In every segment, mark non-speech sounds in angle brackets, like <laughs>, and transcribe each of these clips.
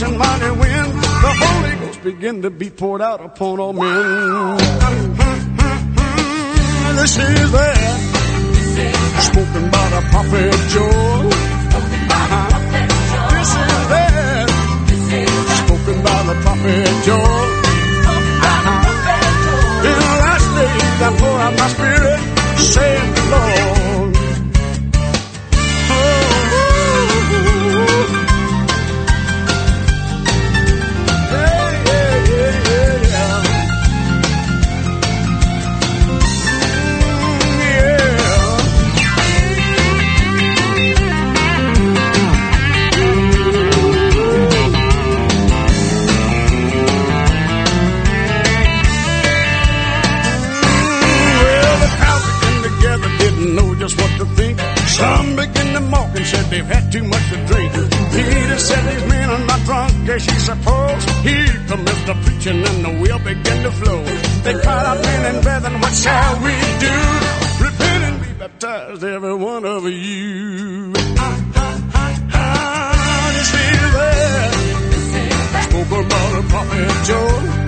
Rushing mighty wind, the Holy Ghost begin to be poured out upon all men. This is that spoken by the prophet Joel. This is that spoken by the prophet Joel. In the last days I pour out my spirit, saith the Lord. And said they've had too much to drink. Peter said these men are not drunk as you suppose. Here comes the preaching and the wheel began to flow. They cried out, men and brethren, what shall we do? Repent and be baptized, every one of you. Ah, this is that spoke about the prophet Joel.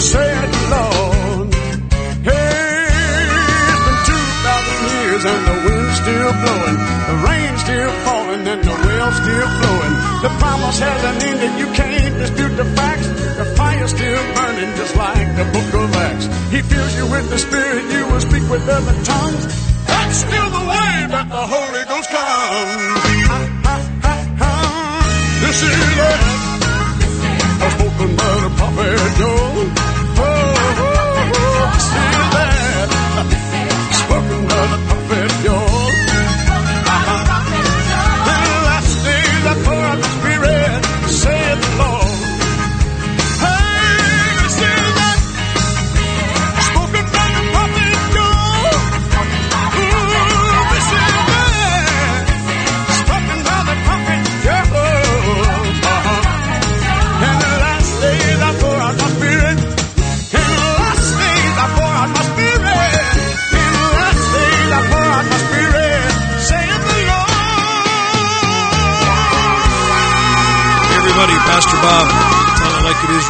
Saith Lord. Hey, it's been two thousand years and the wind's still blowing, the rain's still falling and the well's still flowing. The promise hasn't ended, you can't dispute the facts. The fire's still burning just like the book of Acts. He fills you with the Spirit, you will speak with other tongues. That's still the way that the Holy Ghost comes. This is it. Spoken by the prophet Joel.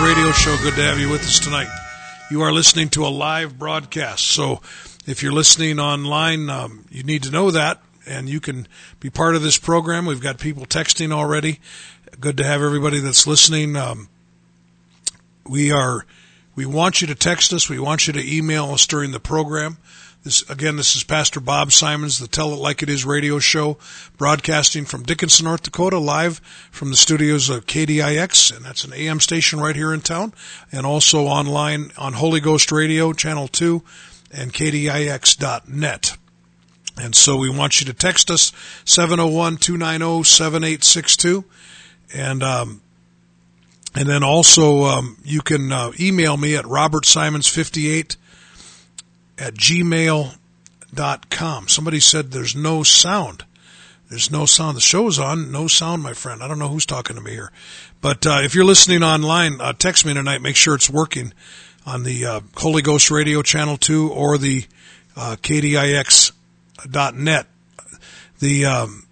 Radio show. Good to have you with us tonight. You are listening to a live broadcast, so if you're listening online, um, you need to know that, and you can be part of this program. We've got people texting already. Good to have everybody that's listening. Um, we are, we want you to text us. We want you to email us during the program. This, again, this is Pastor Bob Simons, the Tell It Like It Is radio show, broadcasting from Dickinson, North Dakota, live from the studios of KDIX, and that's an AM station right here in town, and also online on Holy Ghost Radio, Channel 2, and KDIX.net. And so we want you to text us, 701-290-7862, and, um, and then also, um, you can, uh, email me at robertsimons58 at gmail.com. Somebody said there's no sound. There's no sound. The show's on. No sound, my friend. I don't know who's talking to me here. But uh, if you're listening online, uh, text me tonight. Make sure it's working on the uh, Holy Ghost Radio Channel 2 or the uh, KDIX.net. The um,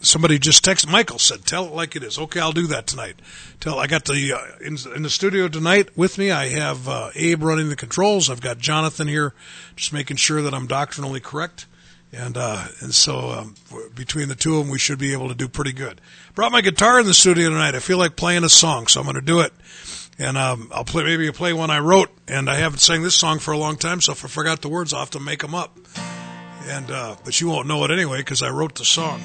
somebody just texted Michael said, "Tell it like it is." Okay, I'll do that tonight. Tell I got the uh, in, in the studio tonight with me. I have uh, Abe running the controls. I've got Jonathan here, just making sure that I'm doctrinally correct. And uh, and so um, between the two of them, we should be able to do pretty good. Brought my guitar in the studio tonight. I feel like playing a song, so I'm going to do it. And um, I'll play maybe I'll play one I wrote, and I haven't sang this song for a long time, so if I forgot the words, I'll have to make them up. And uh, but you won't know it anyway because I wrote the song.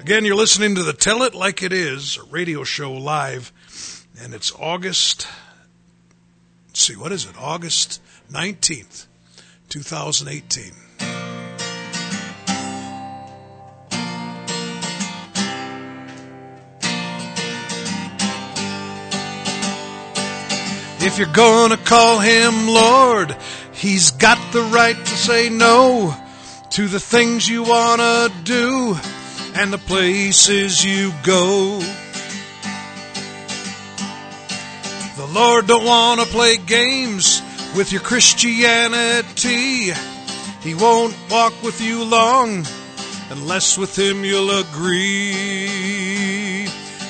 Again, you're listening to the Tell It Like It Is radio show live, and it's August. See, what is it? August 19th, 2018. If you're gonna call him Lord, he's got the right to say no to the things you wanna do and the places you go. The Lord don't want to play games with your Christianity. He won't walk with you long unless with him you'll agree.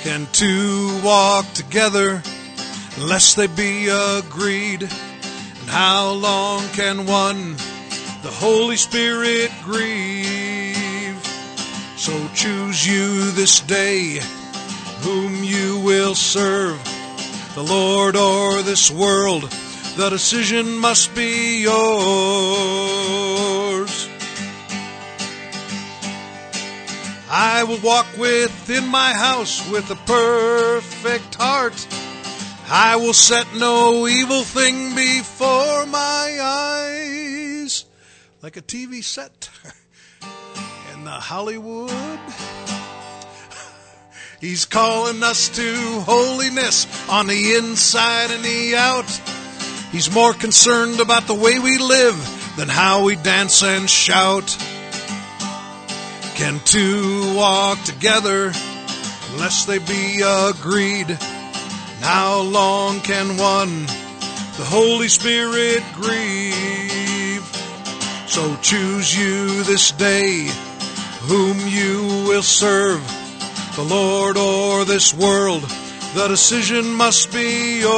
Can two walk together unless they be agreed? And how long can one the Holy Spirit grieve? So choose you this day whom you will serve, the Lord or this world. The decision must be yours. I will walk within my house with a perfect heart. I will set no evil thing before my eyes. Like a TV set. <laughs> Hollywood. He's calling us to holiness on the inside and the out. He's more concerned about the way we live than how we dance and shout. Can two walk together unless they be agreed? And how long can one the Holy Spirit grieve? So choose you this day whom you will serve, the Lord or this world. The decision must be yours.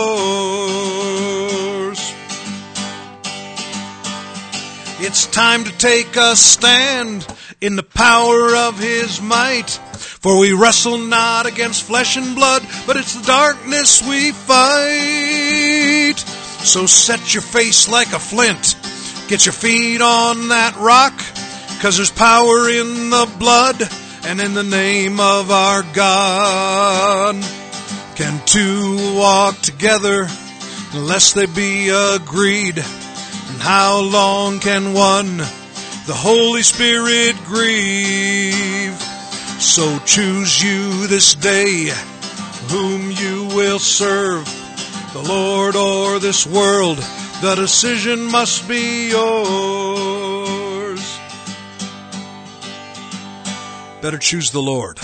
It's time to take a stand in the power of His might. For we wrestle not against flesh and blood, but it's the darkness we fight. So set your face like a flint. Get your feet on that rock. Cause there's power in the blood and in the name of our God. Can two walk together unless they be agreed? And how long can one the Holy Spirit grieve? So choose you this day whom you will serve, the Lord or this world. The decision must be yours. Better choose the Lord.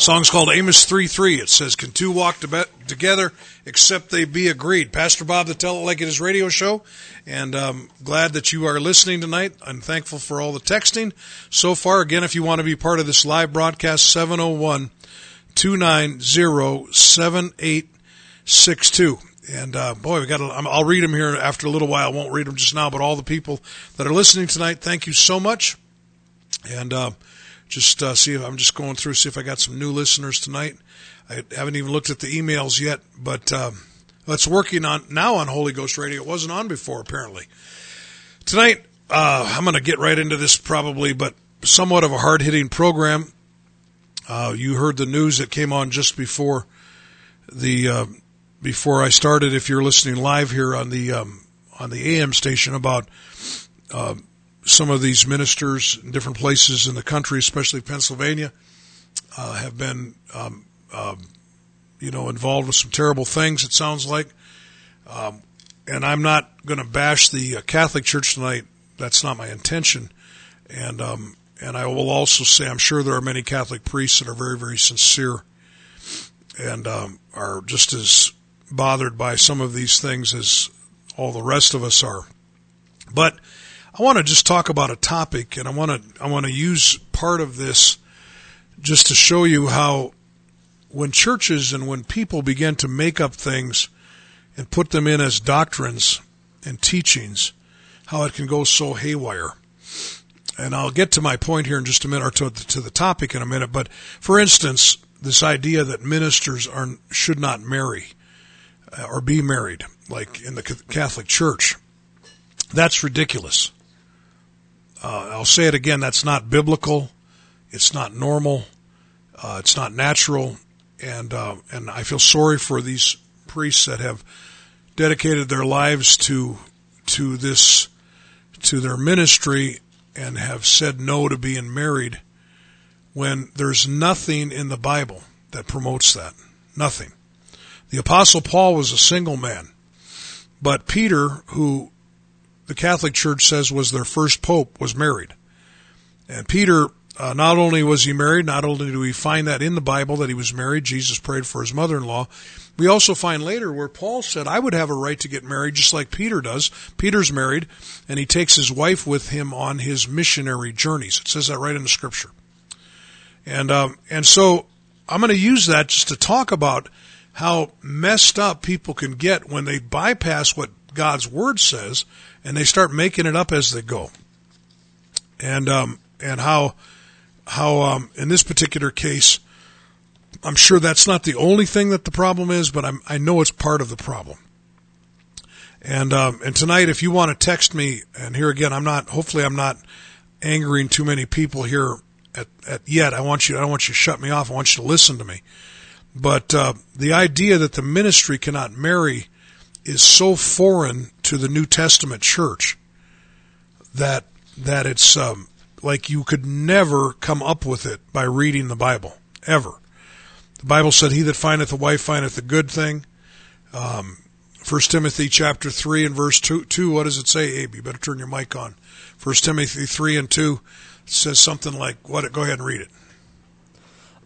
Song's called Amos 3 3. It says, Can two walk together except they be agreed? Pastor Bob, the Tell It Like It Is radio show, and um, glad that you are listening tonight. I'm thankful for all the texting so far. Again, if you want to be part of this live broadcast, 701 290 7862. And uh, boy, we got. I'll read them here after a little while. I won't read them just now, but all the people that are listening tonight, thank you so much. And uh, just uh, see if I'm just going through see if I got some new listeners tonight. I haven't even looked at the emails yet, but uh, it's working on now on Holy Ghost Radio. It wasn't on before apparently. Tonight, uh, I'm going to get right into this probably, but somewhat of a hard hitting program. Uh, you heard the news that came on just before the uh, before I started, if you're listening live here on the um, on the AM station, about uh, some of these ministers in different places in the country, especially Pennsylvania, uh, have been um, um, you know involved with some terrible things. It sounds like, um, and I'm not going to bash the uh, Catholic Church tonight. That's not my intention, and um, and I will also say I'm sure there are many Catholic priests that are very very sincere and um, are just as bothered by some of these things as all the rest of us are. But I want to just talk about a topic, and I want to I want to use part of this just to show you how when churches and when people begin to make up things and put them in as doctrines and teachings, how it can go so haywire. And I'll get to my point here in just a minute, or to, to the topic in a minute. But for instance, this idea that ministers are should not marry or be married, like in the Catholic Church, that's ridiculous. Uh, I'll say it again. That's not biblical. It's not normal. Uh, it's not natural. And uh, and I feel sorry for these priests that have dedicated their lives to to this to their ministry and have said no to being married when there's nothing in the Bible that promotes that. Nothing. The apostle Paul was a single man, but Peter, who the Catholic Church says was their first pope, was married. And Peter, uh, not only was he married, not only do we find that in the Bible that he was married, Jesus prayed for his mother-in-law, we also find later where Paul said, I would have a right to get married just like Peter does. Peter's married, and he takes his wife with him on his missionary journeys. It says that right in the scripture. And, um, and so I'm going to use that just to talk about how messed up people can get when they bypass what God's word says and they start making it up as they go. And, um, and how, how, um, in this particular case, I'm sure that's not the only thing that the problem is, but I'm, I know it's part of the problem. And um, and tonight, if you want to text me, and here again, I'm not. Hopefully, I'm not angering too many people here at, at yet. I want you. I don't want you to shut me off. I want you to listen to me. But uh, the idea that the ministry cannot marry is so foreign to the New Testament church that that it's um, like you could never come up with it by reading the Bible ever. The Bible said, "He that findeth a wife findeth a good thing." Um, First Timothy chapter three and verse two, two. What does it say, Abe? You better turn your mic on. First Timothy three and two says something like, "What? Go ahead and read it."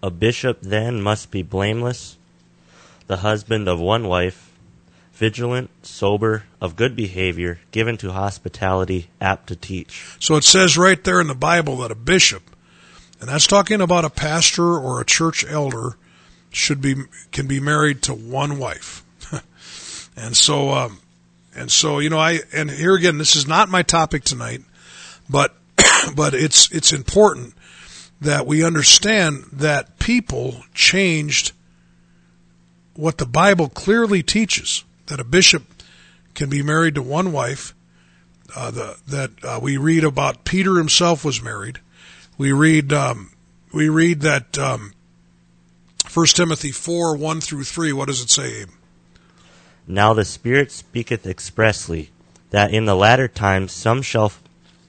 A bishop then must be blameless, the husband of one wife, vigilant, sober, of good behavior, given to hospitality, apt to teach. So it says right there in the Bible that a bishop, and that's talking about a pastor or a church elder, should be can be married to one wife. <laughs> and so um, and so you know I and here again this is not my topic tonight, but <coughs> but it's it's important that we understand that people changed what the Bible clearly teaches that a bishop can be married to one wife. Uh, the, that uh, we read about Peter himself was married. We read um, we read that um, 1 Timothy 4 1 through 3, what does it say, Abe? Now the Spirit speaketh expressly, that in the latter times some shall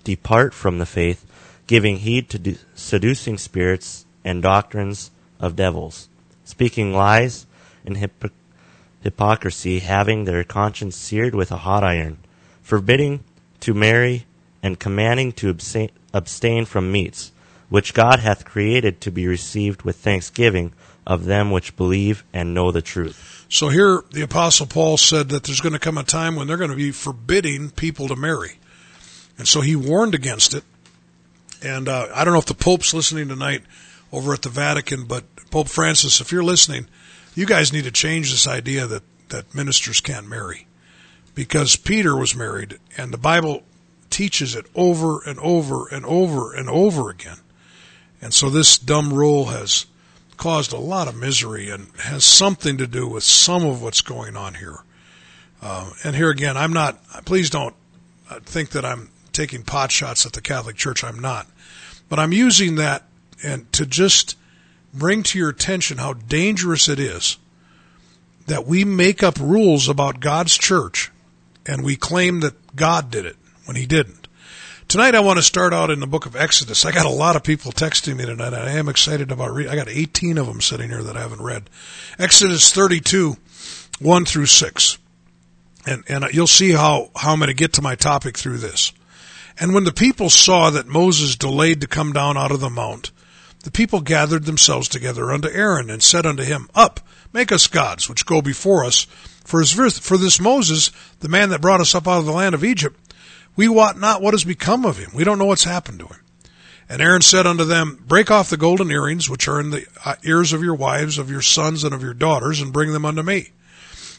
depart from the faith, giving heed to seducing spirits and doctrines of devils, speaking lies and hypocr- hypocrisy, having their conscience seared with a hot iron, forbidding to marry, and commanding to abstain from meats, which God hath created to be received with thanksgiving of them which believe and know the truth. So here the apostle Paul said that there's going to come a time when they're going to be forbidding people to marry. And so he warned against it. And uh, I don't know if the Pope's listening tonight over at the Vatican, but Pope Francis, if you're listening, you guys need to change this idea that, that ministers can't marry. Because Peter was married, and the Bible teaches it over and over and over and over again. And so this dumb rule has caused a lot of misery and has something to do with some of what's going on here. Uh, and here again, I'm not, please don't think that I'm taking pot shots at the Catholic Church. I'm not. But I'm using that and to just bring to your attention how dangerous it is that we make up rules about God's church and we claim that God did it when he didn't. Tonight I want to start out in the book of Exodus. I got a lot of people texting me tonight. I am excited about reading. I got 18 of them sitting here that I haven't read. Exodus 32, 1 through 6. And, and you'll see how, how I'm going to get to my topic through this. And when the people saw that Moses delayed to come down out of the mount, the people gathered themselves together unto Aaron and said unto him, Up, make us gods, which go before us. For, this Moses, the man that brought us up out of the land of Egypt, We wot not what has become of him. We don't know what's happened to him. And Aaron said unto them, Break off the golden earrings which are in the uh, ears of your wives, of your sons, and of your daughters, and bring them unto me.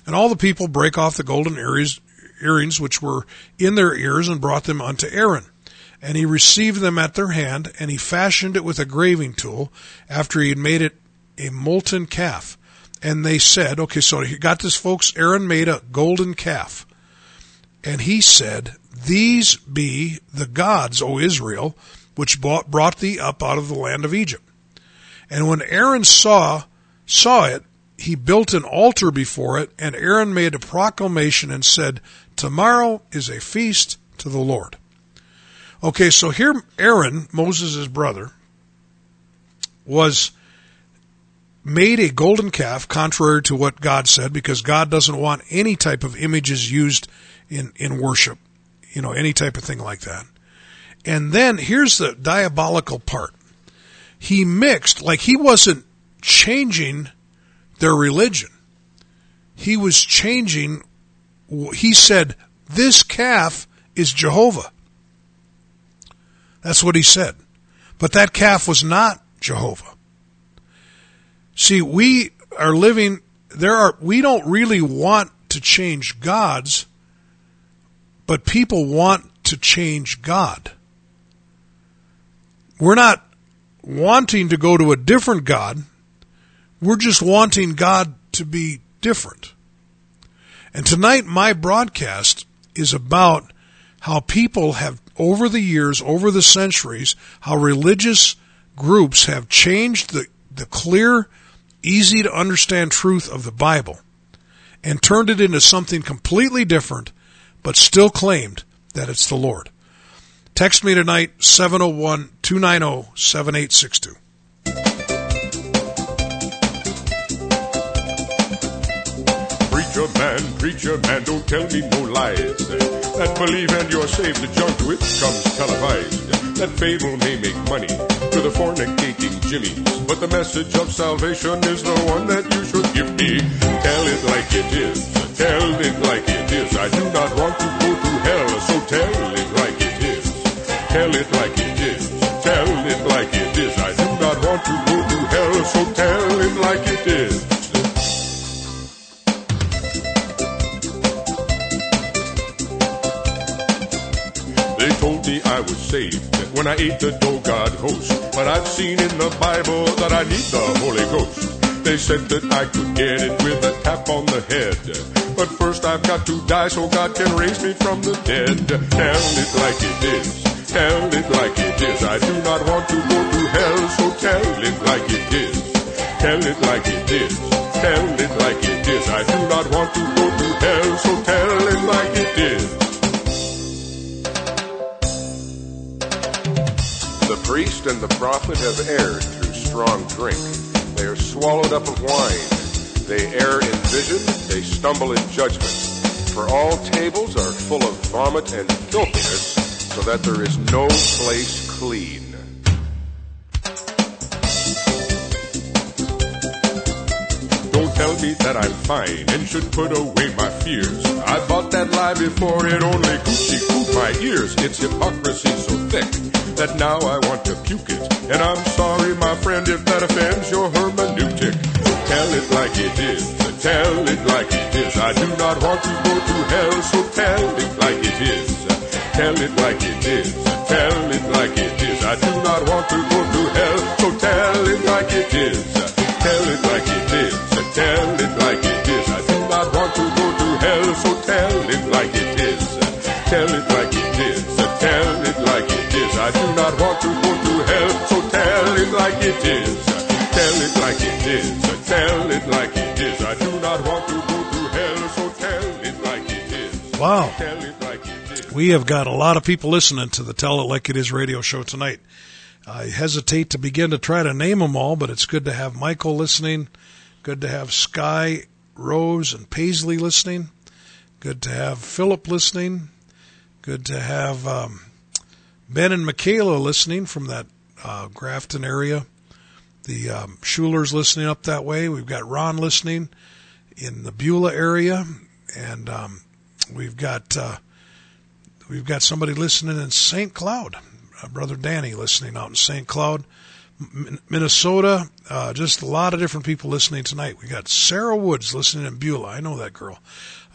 And all the people brake off the golden earrings, earrings which were in their ears, and brought them unto Aaron. And he received them at their hand, and he fashioned it with a graving tool, after he had made it a molten calf. And they said, okay, so you got this, folks. Aaron made a golden calf. And he said, These be the gods, O Israel, which brought, brought thee up out of the land of Egypt. And when Aaron saw, saw it, he built an altar before it, and Aaron made a proclamation and said, Tomorrow is a feast to the Lord. Okay, so here Aaron, Moses' brother, was made a golden calf contrary to what God said because God doesn't want any type of images used in, in worship, you know, any type of thing like that. And then here's the diabolical part. He mixed, like he wasn't changing their religion. He was changing, he said, this calf is Jehovah. That's what he said. But that calf was not Jehovah. See, we are living, there are, we don't really want to change gods, but people want to change God. We're not wanting to go to a different God. We're just wanting God to be different. And tonight, my broadcast is about how people have, over the years, over the centuries, how religious groups have changed the, the clear easy to understand truth of the Bible and turned it into something completely different, but still claimed that it's the Lord. Text me tonight, 701 290 7862. Preacher man, preacher man, don't tell me no lies. That believe and you're saved, the junk it comes televised. That fable may make money to the fornicating jimmies, but the message of salvation is the one that you should give me. Tell it like it is, tell it like it is. I do not want to go to hell, so tell it like it is. Tell it like it is, tell it like it is. I do not want to go to hell, so tell it like it is. Told me I was saved when I ate the dough God host. But I've seen in the Bible that I need the Holy Ghost. They said that I could get it with a tap on the head. But first I've got to die so God can raise me from the dead. Tell it like it is. Tell it like it is. I do not want to go to hell, so tell it like it is. Tell it like it is. Tell it like it is. I do not want to go to hell, so tell it like it is. Priest and the prophet have erred through strong drink. They are swallowed up of wine. They err in vision. They stumble in judgment. For all tables are full of vomit and filthiness, so that there is no place clean. Don't tell me that I'm fine and should put away my fears. I bought that lie before it only coochie cooed my ears. It's hypocrisy so thick that now I want to puke it. And I'm sorry, my friend, if that offends your hermeneutic. Tell it like it is. Tell it like it is. I do not want to go to hell, so tell it like it is. Tell it like it is. Tell it like it is. I do not want to go to hell, so tell it like it is. Tell it like it is. Tell it like it is. I do not want to go to hell, so tell it like it is. Tell it like it is. Tell it like it is. I do not want to go to hell, so tell it like it is. Tell it like it is. Tell it like it is. I do not want to go to hell, so tell it like it is. Wow. Tell it like it is. We have got a lot of people listening to the Tell It Like It Is radio show tonight. I hesitate to begin to try to name them all, but it's good to have Michael listening. Good to have Sky, Rose, and Paisley listening. Good to have Philip listening. Good to have um, Ben and Michaela listening from that uh, Grafton area. The um, Schulers listening up that way. We've got Ron listening in the Beulah area, and um, we've got uh, we've got somebody listening in St. Cloud, uh, Brother Danny listening out in St. Cloud, M- Minnesota. Uh, just a lot of different people listening tonight. We got Sarah Woods listening in Beulah. I know that girl.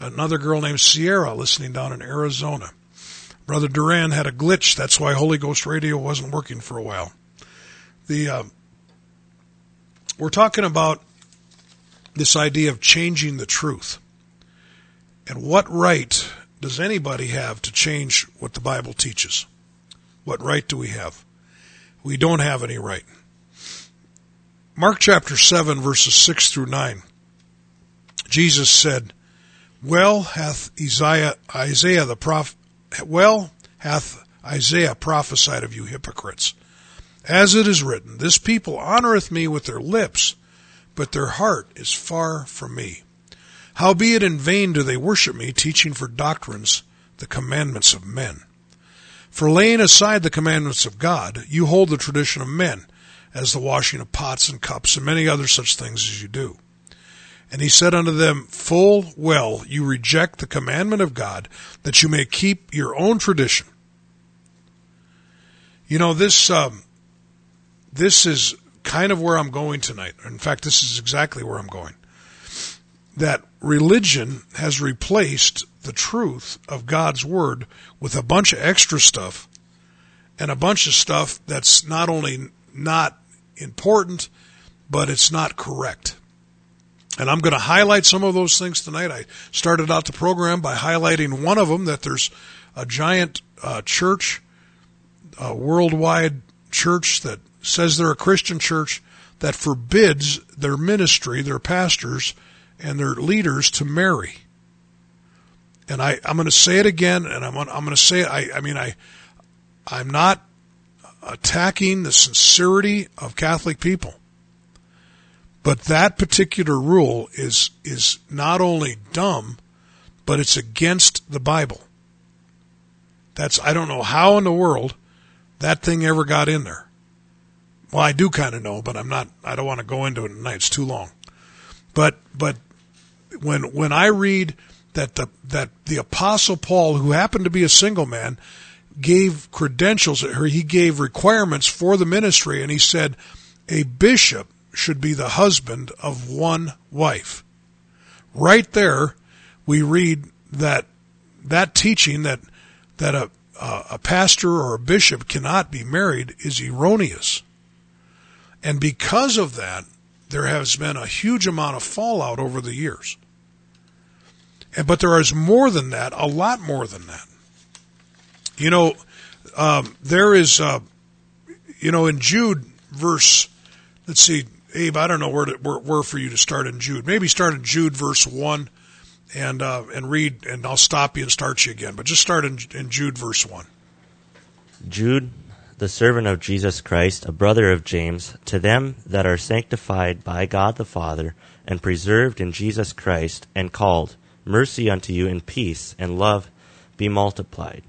Another girl named Sierra listening down in Arizona. Brother Duran had a glitch. That's why Holy Ghost Radio wasn't working for a while. The uh, we're talking about this idea of changing the truth. And what right does anybody have to change what the Bible teaches? What right do we have? We don't have any right. Mark chapter 7, verses 6 through 9. Jesus said, Well hath Isaiah, Isaiah the prophet, well hath Isaiah prophesied of you hypocrites. As it is written, This people honoreth me with their lips, but their heart is far from me. Howbeit in vain do they worship me, teaching for doctrines the commandments of men. For laying aside the commandments of God, you hold the tradition of men, as the washing of pots and cups, and many other such things as you do. And he said unto them, Full well you reject the commandment of God, that you may keep your own tradition. You know, this, um, this is kind of where I'm going tonight. In fact, this is exactly where I'm going. That religion has replaced the truth of God's word with a bunch of extra stuff and a bunch of stuff that's not only not important, but it's not correct. And I'm going to highlight some of those things tonight. I started out the program by highlighting one of them that there's a giant uh, church, a worldwide church that says they're a Christian church that forbids their ministry, their pastors, and their leaders to marry. And I, I'm going to say it again, and I'm, I'm going to say it. I, I mean, I, I'm not attacking the sincerity of Catholic people, but that particular rule is is not only dumb, but it's against the Bible. That's I don't know how in the world that thing ever got in there. Well, I do kind of know, but I'm not. I don't want to go into it tonight. It's too long. But but when when I read that the that the apostle Paul, who happened to be a single man, gave credentials, or he gave requirements for the ministry, and he said a bishop should be the husband of one wife. Right there, we read that that teaching that that a a pastor or a bishop cannot be married is erroneous. And because of that, there has been a huge amount of fallout over the years. And, but there is more than that, a lot more than that. You know, um, there is, uh, you know, in Jude verse, let's see, Abe, I don't know where, to, where, where for you to start in Jude. Maybe start in Jude verse one, and uh, and read, and I'll stop you and start you again. But just start in, in Jude verse one. Jude, the servant of Jesus Christ, a brother of James, to them that are sanctified by God the Father, and preserved in Jesus Christ, and called, mercy unto you and peace and love be multiplied.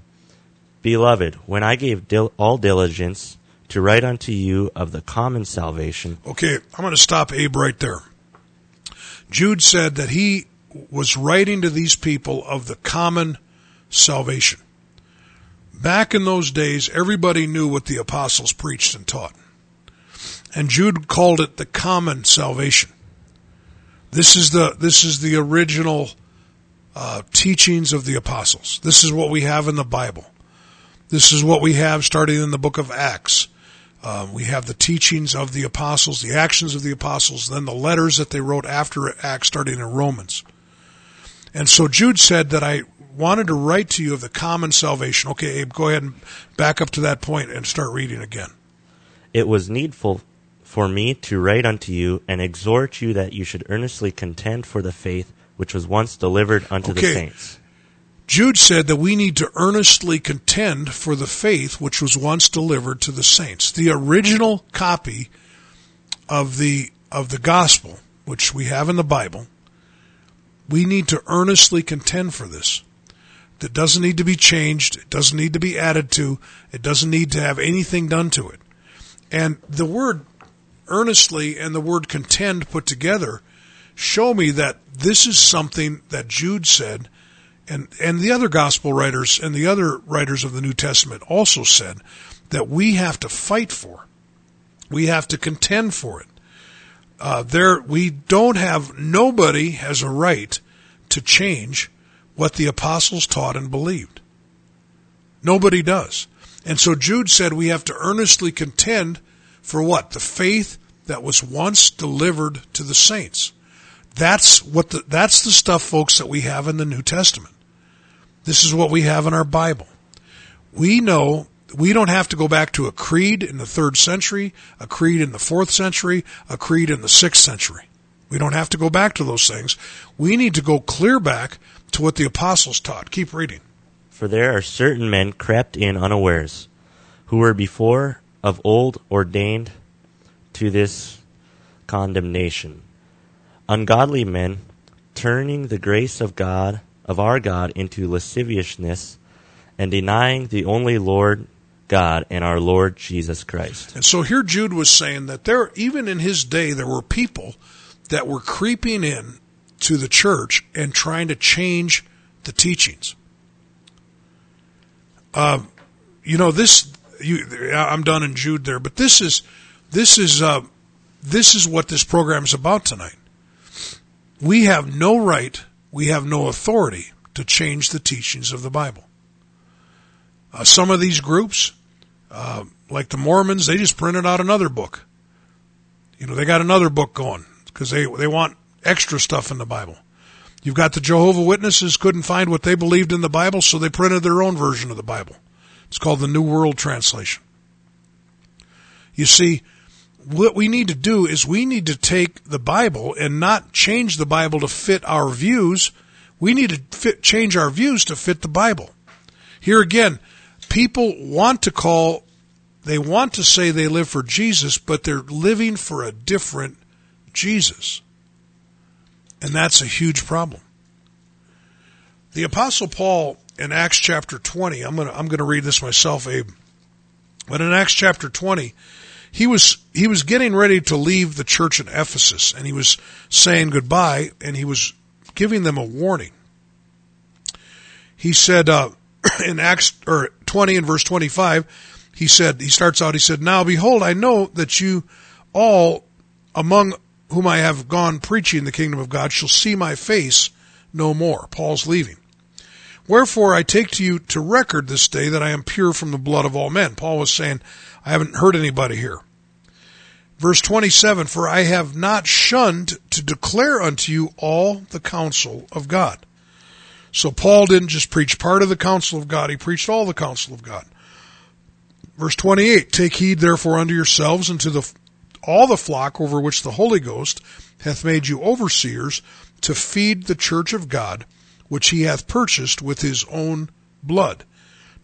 Beloved, when I gave dil- all diligence to write unto you of the common salvation. Okay, I'm going to stop Abe right there. Jude said that he was writing to these people of the common salvation. Back in those days, everybody knew what the apostles preached and taught. And Jude called it the common salvation. This is the, this is the original uh, teachings of the apostles. This is what we have in the Bible. This is what we have starting in the book of Acts. Um, we have the teachings of the apostles, the actions of the apostles, then the letters that they wrote after Acts, starting in Romans. And so Jude said that I wanted to write to you of the common salvation. Okay, Abe, go ahead and back up to that point and start reading again. It was needful for me to write unto you and exhort you that you should earnestly contend for the faith which was once delivered unto okay. the saints. Jude said that we need to earnestly contend for the faith which was once delivered to the saints. The original copy of the of the gospel, which we have in the Bible, we need to earnestly contend for this. That doesn't need to be changed. It doesn't need to be added to. It doesn't need to have anything done to it. And the word earnestly and the word contend put together show me that this is something that Jude said and and the other gospel writers and the other writers of the New Testament also said that we have to fight for, we have to contend for it. Uh, there, we don't have nobody has a right to change what the apostles taught and believed. Nobody does. And so Jude said we have to earnestly contend for what? The faith that was once delivered to the saints. That's what the, that's the stuff, folks, that we have in the New Testament. This is what we have in our Bible. We know we don't have to go back to a creed in the third century, a creed in the fourth century, a creed in the sixth century. We don't have to go back to those things. We need to go clear back to what the apostles taught. Keep reading. For there are certain men crept in unawares, who were before of old ordained to this condemnation. Ungodly men, turning the grace of God, of our God, into lasciviousness, and denying the only Lord God and our Lord Jesus Christ. And so here Jude was saying that there, even in his day, there were people that were creeping in to the church and trying to change the teachings. Uh, you know this. You, I'm done in Jude there, but this is this is uh, this is what this program is about tonight. We have no right, we have no authority to change the teachings of the Bible. Uh, some of these groups, uh, like the Mormons, they just printed out another book. You know, they got another book going because they they want extra stuff in the Bible. You've got the Jehovah Witnesses couldn't find what they believed in the Bible, so they printed their own version of the Bible. It's called the New World Translation. You see, what we need to do is we need to take the Bible and not change the Bible to fit our views. We need to fit, change our views to fit the Bible. Here again, people want to call, they want to say they live for Jesus, but they're living for a different Jesus. And that's a huge problem. The apostle Paul in Acts chapter 20, I'm going to, I'm going to read this myself, Abe. But in Acts chapter 20, he was, he was getting ready to leave the church in Ephesus and he was saying goodbye and he was giving them a warning. He said, uh, <clears throat> in Acts, or 20 and verse 25, he said, he starts out, he said, Now behold, I know that you all among whom I have gone preaching the kingdom of God shall see my face no more. Paul's leaving. Wherefore I take to you to record this day that I am pure from the blood of all men. Paul was saying, I haven't hurt anybody here. Verse 27, for I have not shunned to declare unto you all the counsel of God. So Paul didn't just preach part of the counsel of God, he preached all the counsel of God. Verse 28, take heed therefore unto yourselves and to the all the flock over which the Holy Ghost hath made you overseers to feed the church of God, which he hath purchased with his own blood.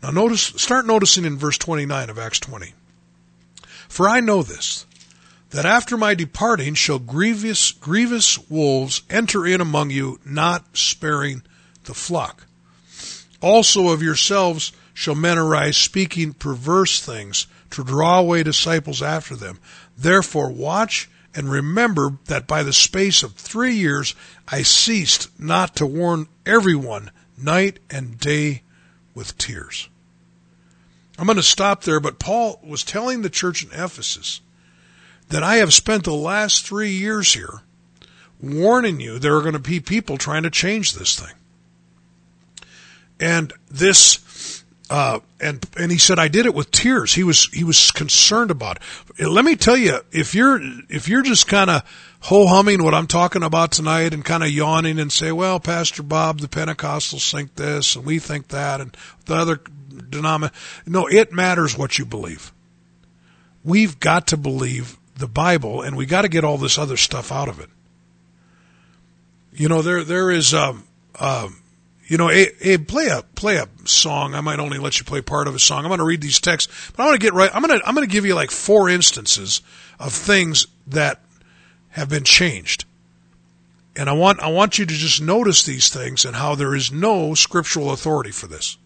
Now notice, start noticing in verse 29 of Acts 20. For I know this, that after my departing shall grievous, grievous wolves enter in among you, not sparing the flock. Also of yourselves shall men arise speaking perverse things to draw away disciples after them. Therefore watch and remember that by the space of three years I ceased not to warn everyone night and day with tears. I'm going to stop there, but Paul was telling the church in Ephesus that I have spent the last three years here warning you there are going to be people trying to change this thing. And this uh, and and he said I did it with tears. He was he was concerned about it. Let me tell you, if you're if you're just kind of ho humming what I'm talking about tonight and kind of yawning and say, well, Pastor Bob, the Pentecostals think this and we think that, and the other denomination. No, it matters what you believe. We've got to believe the Bible, and we got to get all this other stuff out of it. You know, there there is um, um, you know, play a play a song. I might only let you play part of a song. I'm going to read these texts, but I want to get right. I'm going to I'm going to give you like four instances of things that have been changed, and I want I want you to just notice these things and how there is no scriptural authority for this.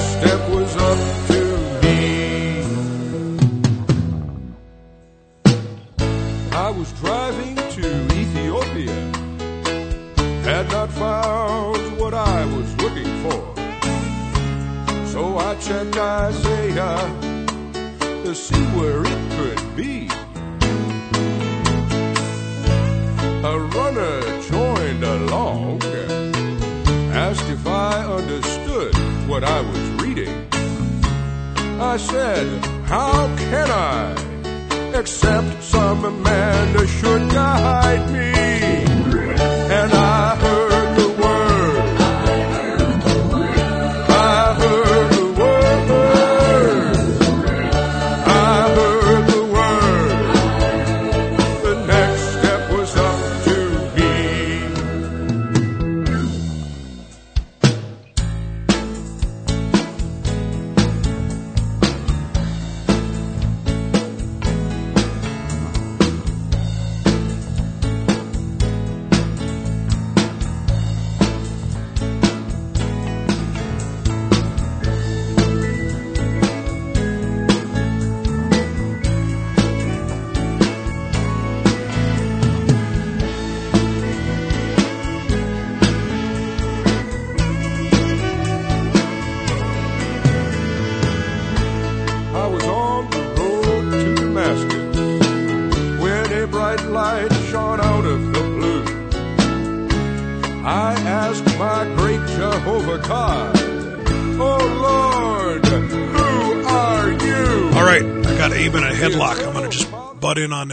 Step was up I said, How can I, except some man should guide me?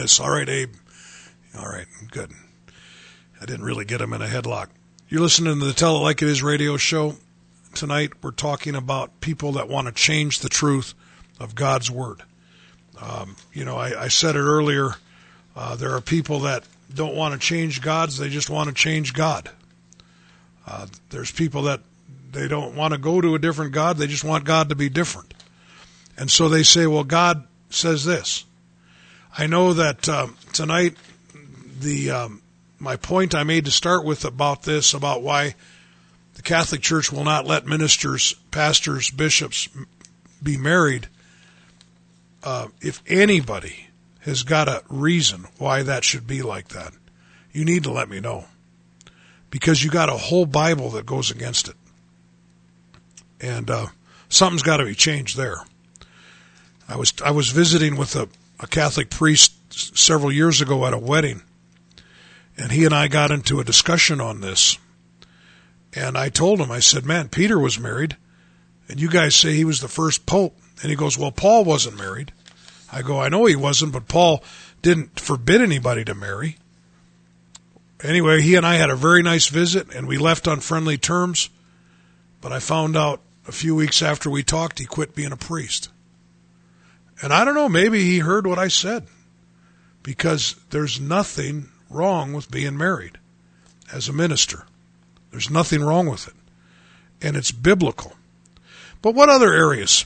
This. All right, Abe. All right, good. I didn't really get him in a headlock. You're listening to the Tell It Like It Is radio show. Tonight, we're talking about people that want to change the truth of God's Word. Um, you know, I, I said it earlier. Uh, there are people that don't want to change God's, they just want to change God. Uh, there's people that they don't want to go to a different God, they just want God to be different. And so they say, well, God says this. I know that um, tonight, the um, my point I made to start with about this, about why the Catholic Church will not let ministers, pastors, bishops be married. Uh, if anybody has got a reason why that should be like that, you need to let me know. Because you got a whole Bible that goes against it. And uh, something's got to be changed there. I was I was visiting with a, a Catholic priest several years ago at a wedding, and he and I got into a discussion on this. And I told him, I said, "Man, Peter was married, and you guys say he was the first pope." And he goes, "Well, Paul wasn't married." I go, "I know he wasn't, but Paul didn't forbid anybody to marry." Anyway, he and I had a very nice visit, and we left on friendly terms. But I found out a few weeks after we talked, he quit being a priest. And I don't know, maybe he heard what I said. Because there's nothing wrong with being married as a minister. There's nothing wrong with it. And it's biblical. But what other areas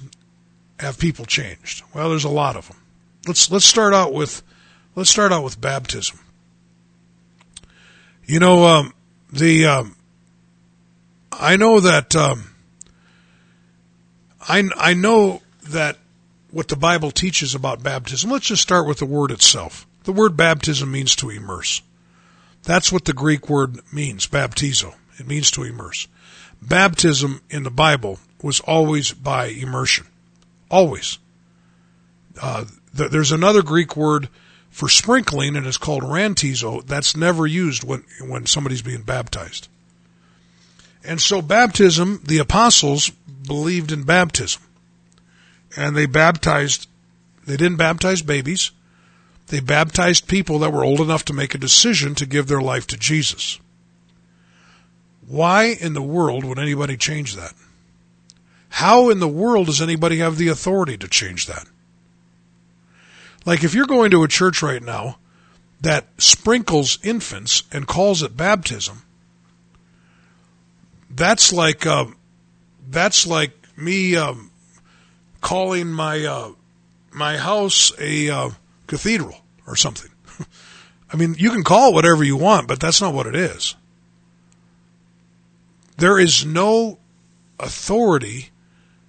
have people changed? Well, there's a lot of them. Let's let's start out with let's start out with baptism. You know, um, the um, I know that um, I I know that what the Bible teaches about baptism. Let's just start with the word itself. The word baptism means to immerse. That's what the Greek word means, baptizo. It means to immerse. Baptism in the Bible was always by immersion. Always. Uh, th- there's another Greek word for sprinkling, and it's called rantizo. That's never used when, when somebody's being baptized. And so baptism, the apostles believed in baptism. And they baptized, they didn't baptize babies. They baptized people that were old enough to make a decision to give their life to Jesus. Why in the world would anybody change that? How in the world does anybody have the authority to change that? Like if you're going to a church right now that sprinkles infants and calls it baptism, that's like uh, that's like me um, calling my uh, my house a uh, cathedral or something. <laughs> I mean, you can call it whatever you want, but that's not what it is. There is no authority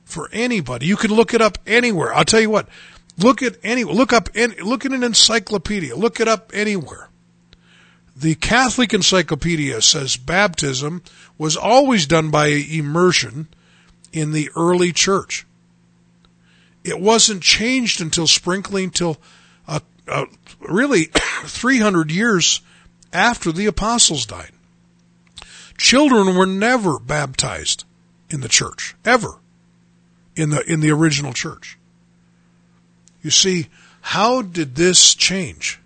for anybody. You can look it up anywhere. I'll tell you what. Look at any look up any, look at an encyclopedia. Look it up anywhere. The Catholic Encyclopedia says baptism was always done by immersion in the early church. It wasn't changed until sprinkling till uh, uh, really <coughs> 300 years after the apostles died. Children were never baptized in the church ever in the in the original church. You see, how did this change?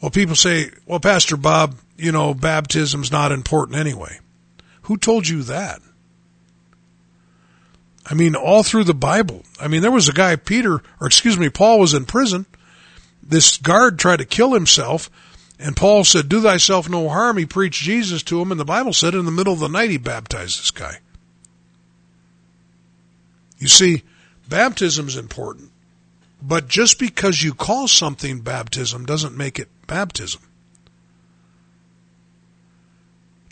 Well, people say, "Well, Pastor Bob, you know, baptism's not important anyway." Who told you that? I mean, all through the Bible. I mean, there was a guy, Peter, or excuse me, Paul was in prison. This guard tried to kill himself, and Paul said, Do thyself no harm. He preached Jesus to him, and the Bible said in the middle of the night he baptized this guy. You see, baptism is important, but just because you call something baptism doesn't make it baptism.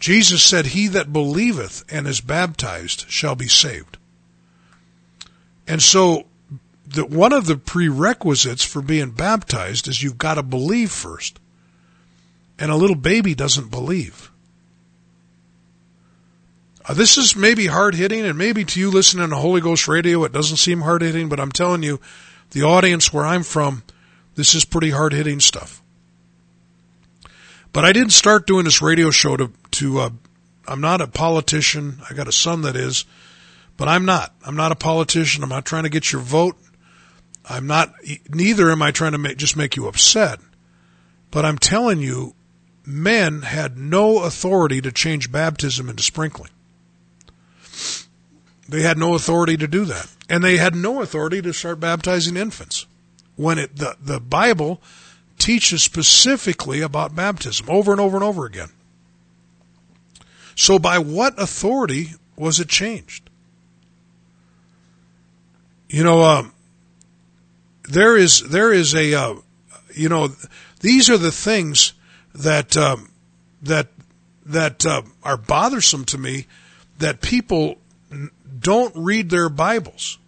Jesus said, He that believeth and is baptized shall be saved. And so, the, one of the prerequisites for being baptized is you've got to believe first. And a little baby doesn't believe. Uh, this is maybe hard hitting, and maybe to you listening to Holy Ghost radio, it doesn't seem hard hitting, but I'm telling you, the audience where I'm from, this is pretty hard hitting stuff. But I didn't start doing this radio show to, to, uh, I'm not a politician. I got a son that is, but I'm not. I'm not a politician. I'm not trying to get your vote. I'm not, neither am I trying to make, just make you upset. But I'm telling you, men had no authority to change baptism into sprinkling. They had no authority to do that. And they had no authority to start baptizing infants. When it, the, the Bible teaches specifically about baptism over and over and over again. So by what authority was it changed? You know, um, there is there is a uh, you know these are the things that um, that that uh, are bothersome to me that people don't read their Bibles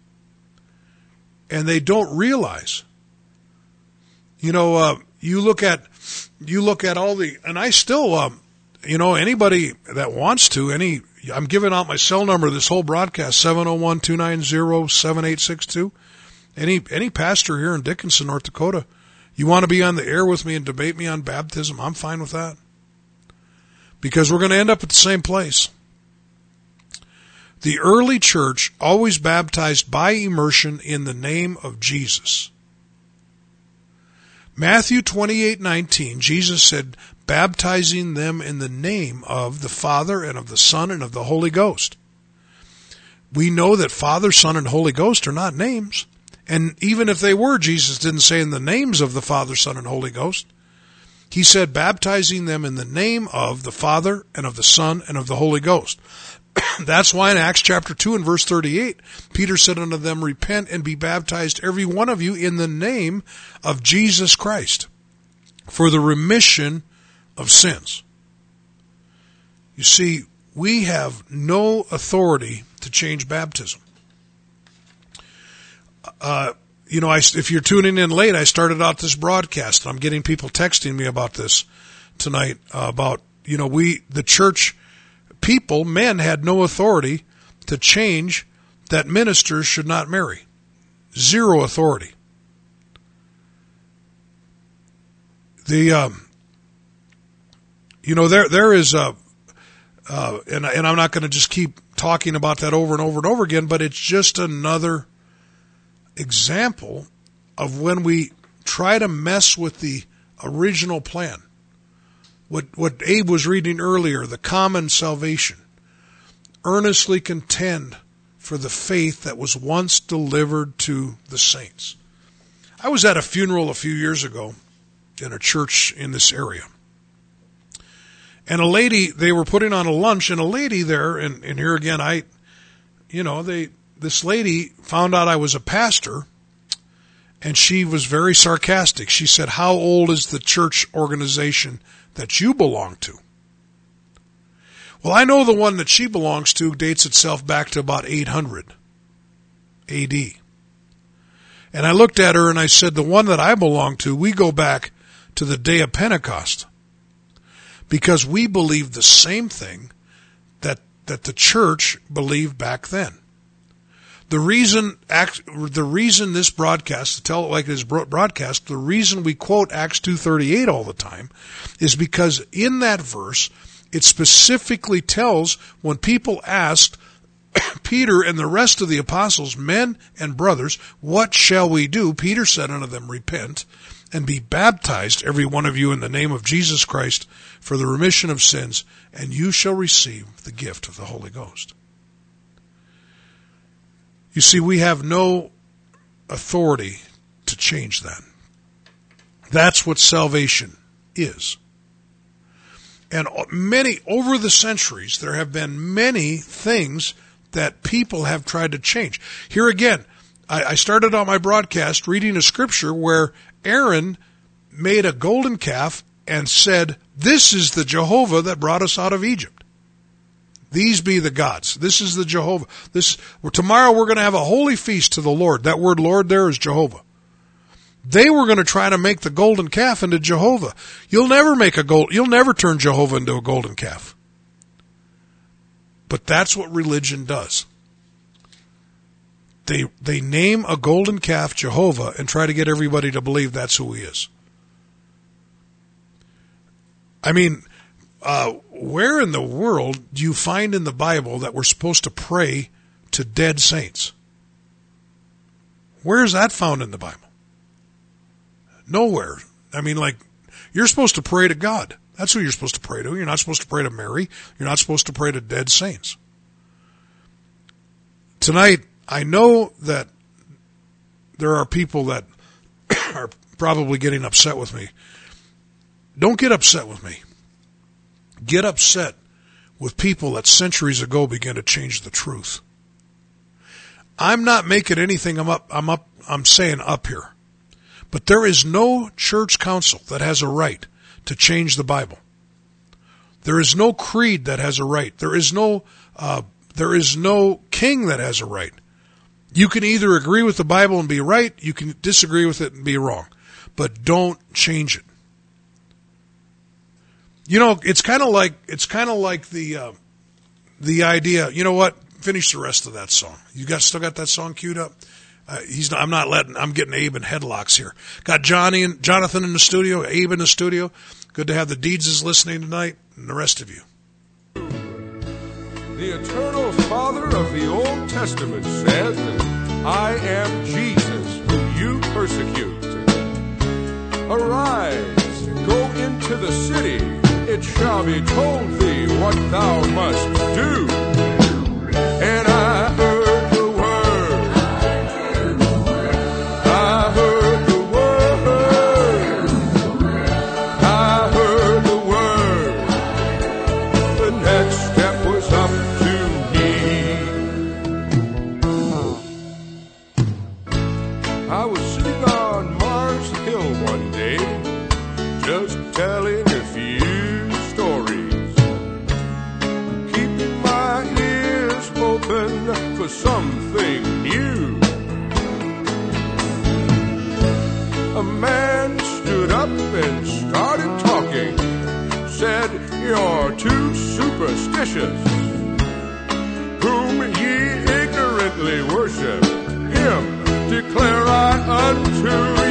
and they don't realize. You know, uh, you look at you look at all the, and I still, um, you know, anybody that wants to, any, I'm giving out my cell number this whole broadcast 701-290-7862. Any any pastor here in Dickinson, North Dakota, you want to be on the air with me and debate me on baptism? I'm fine with that. Because we're going to end up at the same place. The early church always baptized by immersion in the name of Jesus. Matthew 28:19 Jesus said baptizing them in the name of the Father and of the Son and of the Holy Ghost. We know that Father, Son and Holy Ghost are not names. And even if they were, Jesus didn't say in the names of the Father, Son and Holy Ghost. He said baptizing them in the name of the Father and of the Son and of the Holy Ghost. <clears throat> That's why in Acts chapter 2 and verse 38, Peter said unto them, Repent and be baptized, every one of you, in the name of Jesus Christ, for the remission of sins. You see, we have no authority to change baptism. Uh, you know, I, if you're tuning in late, I started out this broadcast, and I'm getting people texting me about this tonight. Uh, about you know, we the church people, men, had no authority to change that ministers should not marry. Zero authority. The um, you know there there is a uh, and and I'm not going to just keep talking about that over and over and over again, but it's just another example of when we try to mess with the original plan. What, what Abe was reading earlier, the common salvation. Earnestly contend for the faith that was once delivered to the saints. I was at a funeral a few years ago in a church in this area. And a lady, they were putting on a lunch, and a lady there, and, and here again, I, you know, they, this lady found out I was a pastor, and she was very sarcastic. She said, How old is the church organization that you belong to? Well, I know the one that she belongs to dates itself back to about 800 AD. And I looked at her and I said, The one that I belong to, we go back to the day of Pentecost. Because we believe the same thing that, that the church believed back then. The reason, the reason this broadcast, to tell it like it is broadcast, the reason we quote Acts 2.38 all the time is because in that verse, it specifically tells when people asked <coughs> Peter and the rest of the apostles, men and brothers, what shall we do? Peter said unto them, repent and be baptized, every one of you, in the name of Jesus Christ for the remission of sins, and you shall receive the gift of the Holy Ghost. You see, we have no authority to change that. That's what salvation is. And many, over the centuries, there have been many things that people have tried to change. Here again, I, started on my broadcast reading a scripture where Aaron made a golden calf and said, This is the Jehovah that brought us out of Egypt. These be the gods. This is the Jehovah. This tomorrow we're going to have a holy feast to the Lord. That word Lord there is Jehovah. They were going to try to make the golden calf into Jehovah. You'll never make a gold, you'll never turn Jehovah into a golden calf. But that's what religion does. They, they name a golden calf Jehovah and try to get everybody to believe that's who he is. I mean, uh, where in the world do you find in the Bible that we're supposed to pray to dead saints? Where is that found in the Bible? Nowhere. I mean, like, you're supposed to pray to God. That's who you're supposed to pray to. You're not supposed to pray to Mary. You're not supposed to pray to dead saints. Tonight, I know that there are people that <coughs> are probably getting upset with me. Don't get upset with me get upset with people that centuries ago began to change the truth. I'm not making anything I'm up, I'm up, I'm saying up here. But there is no church council that has a right to change the Bible. There is no creed that has a right. There is no, uh, there is no king that has a right. You can either agree with the Bible and be right, you can disagree with it and be wrong. But don't change it. You know, it's kind of like it's kind of like the uh, the idea. You know what? Finish the rest of that song. You got still got that song queued up. Uh, he's not, I'm not letting. I'm getting Abe in headlocks here. Got Johnny and Jonathan in the studio. Abe in the studio. Good to have the Deeds is listening tonight, and the rest of you. The eternal Father of the Old Testament said, "I am Jesus, whom you persecute. Arise, go into the city." it shall be told thee what thou must do. And whom ye ignorantly worship. Him declare I unto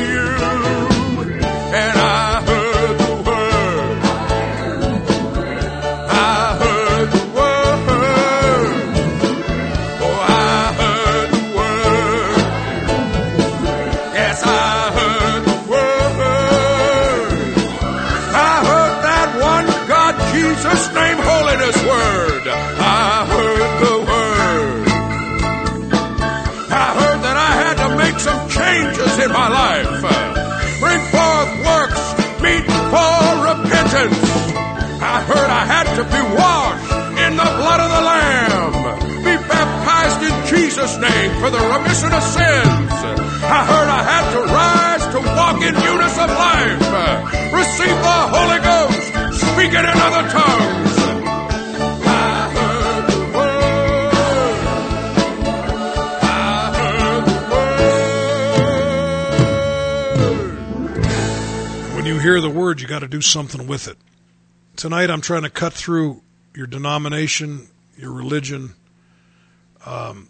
for the remission of sins. I heard I had to rise to walk in newness of life. Receive the Holy Ghost. Speak it in other tongues. When you hear the word, you got to do something with it. Tonight, I'm trying to cut through your denomination, your religion. Um,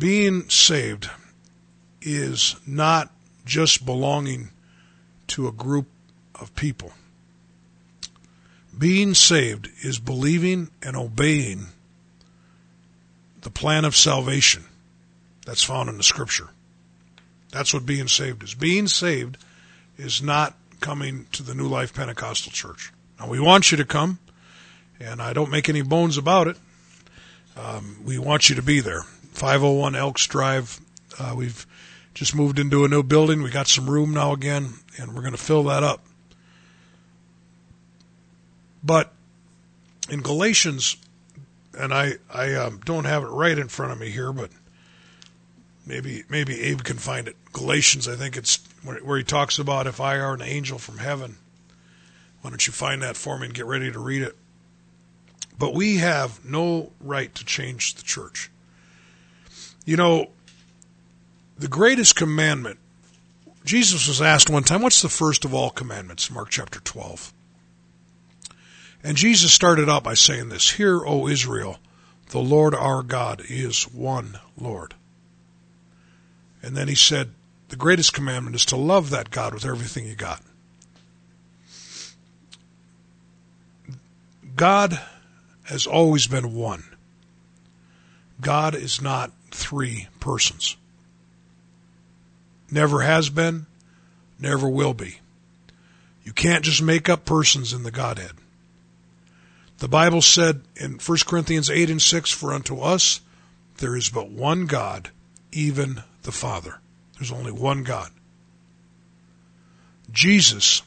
being saved is not just belonging to a group of people. Being saved is believing and obeying the plan of salvation that's found in the scripture. That's what being saved is. Being saved is not coming to the New Life Pentecostal Church. Now, we want you to come, and I don't make any bones about it. Um, we want you to be there. 501 Elks Drive. Uh, we've just moved into a new building. We got some room now again, and we're going to fill that up. But in Galatians, and I I um, don't have it right in front of me here, but maybe maybe Abe can find it. Galatians, I think it's where, where he talks about if I are an angel from heaven. Why don't you find that for me and get ready to read it? But we have no right to change the church. You know, the greatest commandment. Jesus was asked one time, "What's the first of all commandments?" Mark chapter twelve. And Jesus started out by saying this Hear, O Israel, the Lord our God is one Lord. And then he said, The greatest commandment is to love that God with everything you got. God has always been one. God is not three persons. Never has been, never will be. You can't just make up persons in the Godhead. The Bible said in 1 Corinthians 8 and 6, For unto us there is but one God, even the Father. There's only one God. Jesus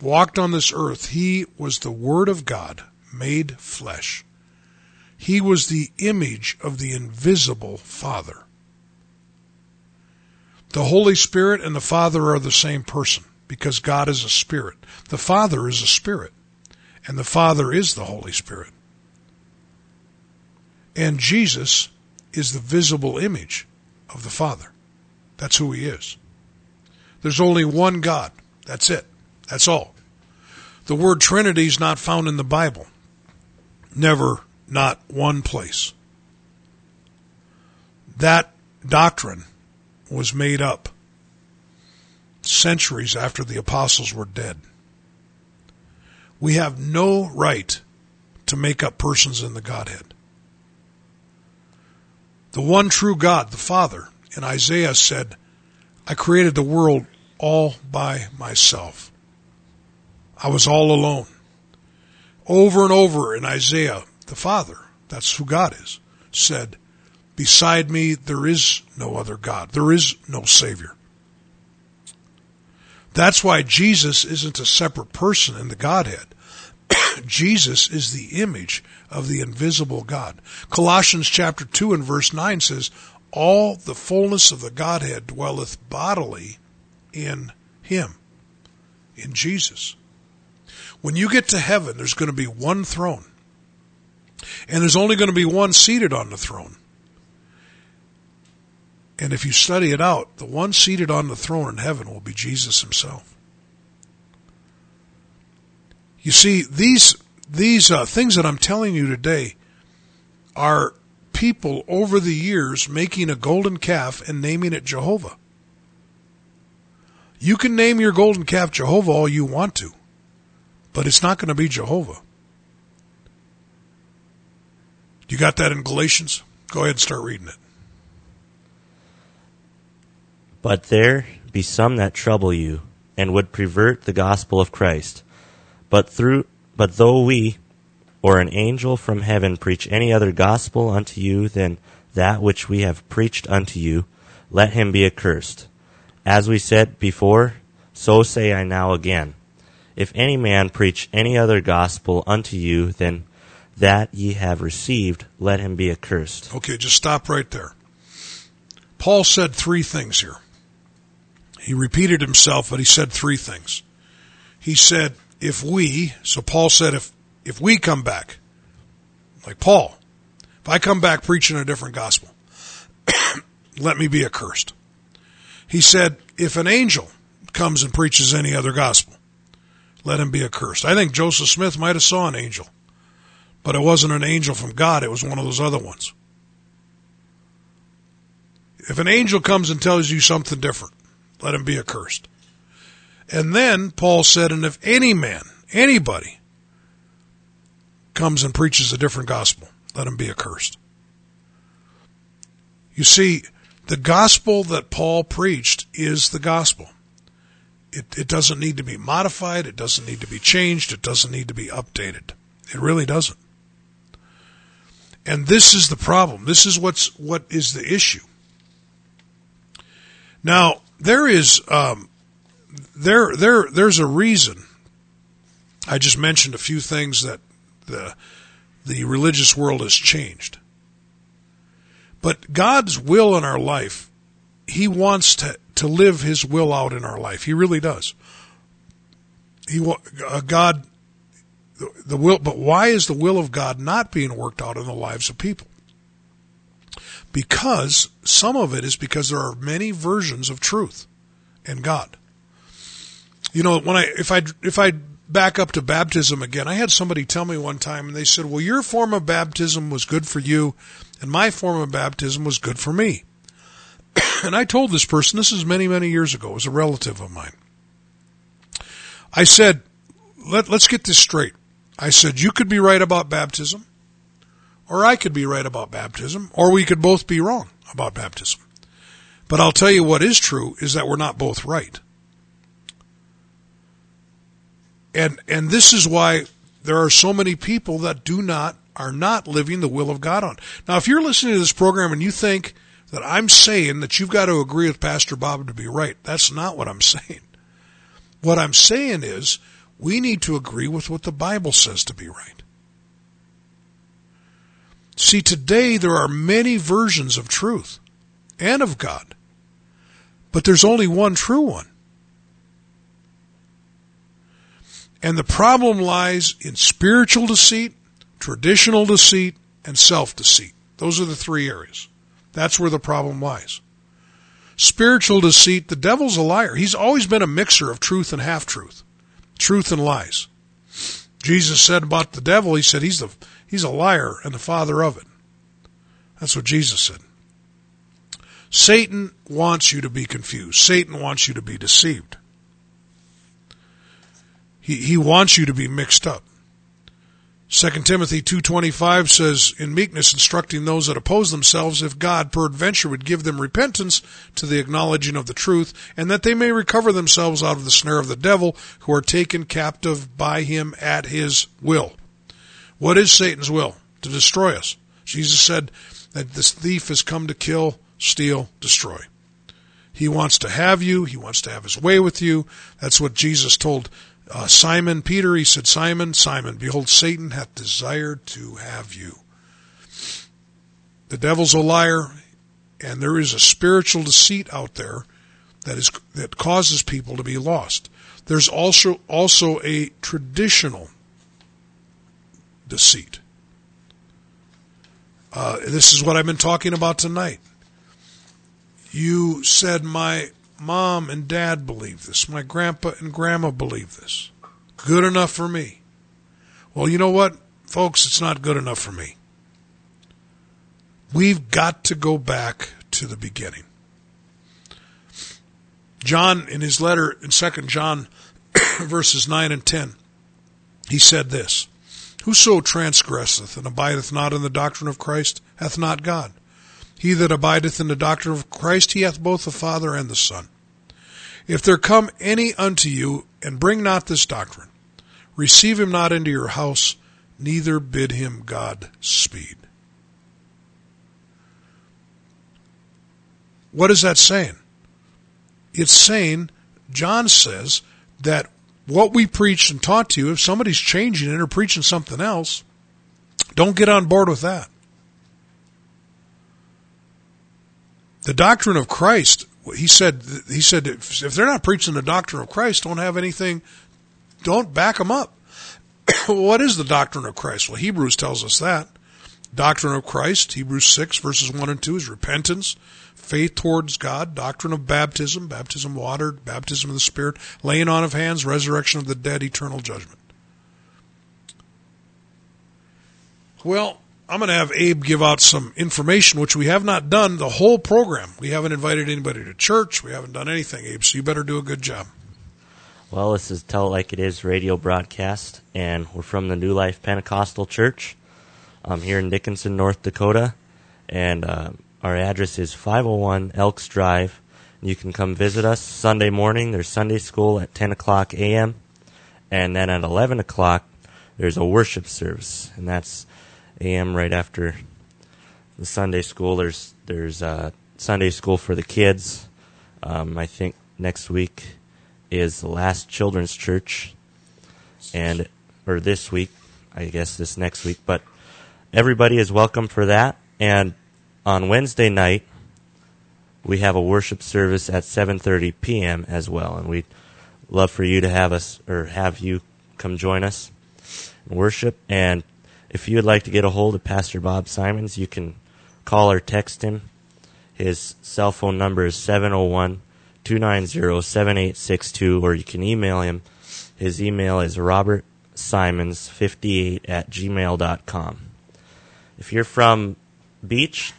walked on this earth. He was the Word of God made flesh. He was the image of the invisible Father. The Holy Spirit and the Father are the same person because God is a spirit. The Father is a spirit and the Father is the Holy Spirit. And Jesus is the visible image of the Father. That's who He is. There's only one God. That's it. That's all. The word Trinity is not found in the Bible. Never, not one place. That doctrine was made up centuries after the apostles were dead. We have no right to make up persons in the Godhead. The one true God, the Father, in Isaiah said, I created the world all by myself. I was all alone. Over and over in Isaiah, the Father, that's who God is, said, Beside me there is no other God. There is no Savior. That's why Jesus isn't a separate person in the Godhead. <coughs> Jesus is the image of the invisible God. Colossians chapter 2 and verse 9 says, All the fullness of the Godhead dwelleth bodily in Him, in Jesus. When you get to heaven, there's going to be one throne. And there's only going to be one seated on the throne. And if you study it out, the one seated on the throne in heaven will be Jesus himself. You see, these these uh, things that I'm telling you today are people over the years making a golden calf and naming it Jehovah. You can name your golden calf Jehovah all you want to, but it's not going to be Jehovah. You got that in Galatians? Go ahead and start reading it. But there be some that trouble you, and would pervert the gospel of Christ. But through but though we or an angel from heaven preach any other gospel unto you than that which we have preached unto you, let him be accursed. As we said before, so say I now again. If any man preach any other gospel unto you than that ye have received, let him be accursed. Okay, just stop right there. Paul said three things here. He repeated himself, but he said three things. He said, if we, so Paul said, if, if we come back, like Paul, if I come back preaching a different gospel, <coughs> let me be accursed. He said, if an angel comes and preaches any other gospel, let him be accursed. I think Joseph Smith might have saw an angel, but it wasn't an angel from God. It was one of those other ones. If an angel comes and tells you something different, let him be accursed. And then Paul said, and if any man, anybody, comes and preaches a different gospel, let him be accursed. You see, the gospel that Paul preached is the gospel. It, it doesn't need to be modified. It doesn't need to be changed. It doesn't need to be updated. It really doesn't. And this is the problem. This is what's, what is the issue. Now, there is, um, there, there, there's a reason. I just mentioned a few things that the, the religious world has changed. But God's will in our life, He wants to, to live His will out in our life. He really does. He, uh, God, the will, but why is the will of God not being worked out in the lives of people? Because some of it is because there are many versions of truth and God. You know, when I, if I, if I back up to baptism again, I had somebody tell me one time and they said, well, your form of baptism was good for you and my form of baptism was good for me. <clears throat> and I told this person, this is many, many years ago, it was a relative of mine. I said, Let, let's get this straight. I said, you could be right about baptism, or I could be right about baptism, or we could both be wrong about baptism. But I'll tell you what is true is that we're not both right. And, and this is why there are so many people that do not are not living the will of God on. Now, if you're listening to this program and you think that I'm saying that you've got to agree with Pastor Bob to be right, that's not what I'm <laughs> saying. What I'm saying is we need to agree with what the Bible says to be right. See, today there are many versions of truth and of God, but there's only one true one. And the problem lies in spiritual deceit traditional deceit, and self deceit. Those are the three areas. That's where the problem lies. Spiritual deceit, the devil's a liar. He's always been a mixer of truth and half truth, truth and lies. Jesus said about the devil, he said he's the he's a liar and the father of it. That's what Jesus said. Satan wants you to be confused. Satan wants you to be deceived. He, he wants you to be mixed up. 2 Timothy 2.25 says, In meekness instructing those that oppose themselves, if God peradventure would give them repentance to the acknowledging of the truth, and that they may recover themselves out of the snare of the devil, who are taken captive by him at his will. What is Satan's will? To destroy us. Jesus said that this thief has come to kill, steal, destroy. He wants to have you. He wants to have his way with you. That's what Jesus told uh, Simon Peter, he said, Simon, Simon, behold, Satan hath desired to have you. The devil's a liar, and there is a spiritual deceit out there that is that causes people to be lost. There's also also a traditional deceit. Uh, this is what I've been talking about tonight. You said my mom and dad believe this. My grandpa and grandma believe this. Good enough for me. Well, you know what, folks? It's not good enough for me. We've got to go back to the beginning. John, in his letter in 2 John <coughs> verses 9 and 10, he said this Whoso transgresseth and abideth not in the doctrine of Christ hath not God. He that abideth in the doctrine of Christ, he hath both the Father and the Son. If there come any unto you, and bring not this doctrine, receive him not into your house, neither bid him God speed. What is that saying? It's saying, John says, that what we preached and taught to you, if somebody's changing it or preaching something else, don't get on board with that. The doctrine of Christ, he said, he said, if, they're not preaching the doctrine of Christ, don't have anything, don't back them up. <coughs> what is the doctrine of Christ? Well, Hebrews tells us that. Doctrine of Christ, Hebrews 6 verses 1 and 2 is repentance, faith towards God, doctrine of baptism, baptism watered, baptism of the Spirit, laying on of hands, resurrection of the dead, eternal judgment. Well, I'm going to have Abe give out some information, which we have not done the whole program. We haven't invited anybody to church. We haven't done anything, Abe, so you better do a good job. Well, this is Tell It Like It Is radio broadcast, and we're from the New Life Pentecostal Church um, here in Dickinson, North Dakota. And uh, our address is 501 Elks Drive. You can come visit us Sunday morning. There's Sunday school at 10 o'clock a.m. And then at 11 o'clock, there's a worship service, and that's a.m. right after the Sunday school. There's there's uh, Sunday school for the kids. Um, I think next week is the last children's church, and or this week, I guess this next week. But everybody is welcome for that. And on Wednesday night, we have a worship service at 7:30 p.m. as well, and we'd love for you to have us or have you come join us worship. And if you would like to get a hold of Pastor Bob Simons, you can call or text him. His cell phone number is 701 290 7862, or you can email him. His email is robertsimons58 at gmail.com. If you're from Beach,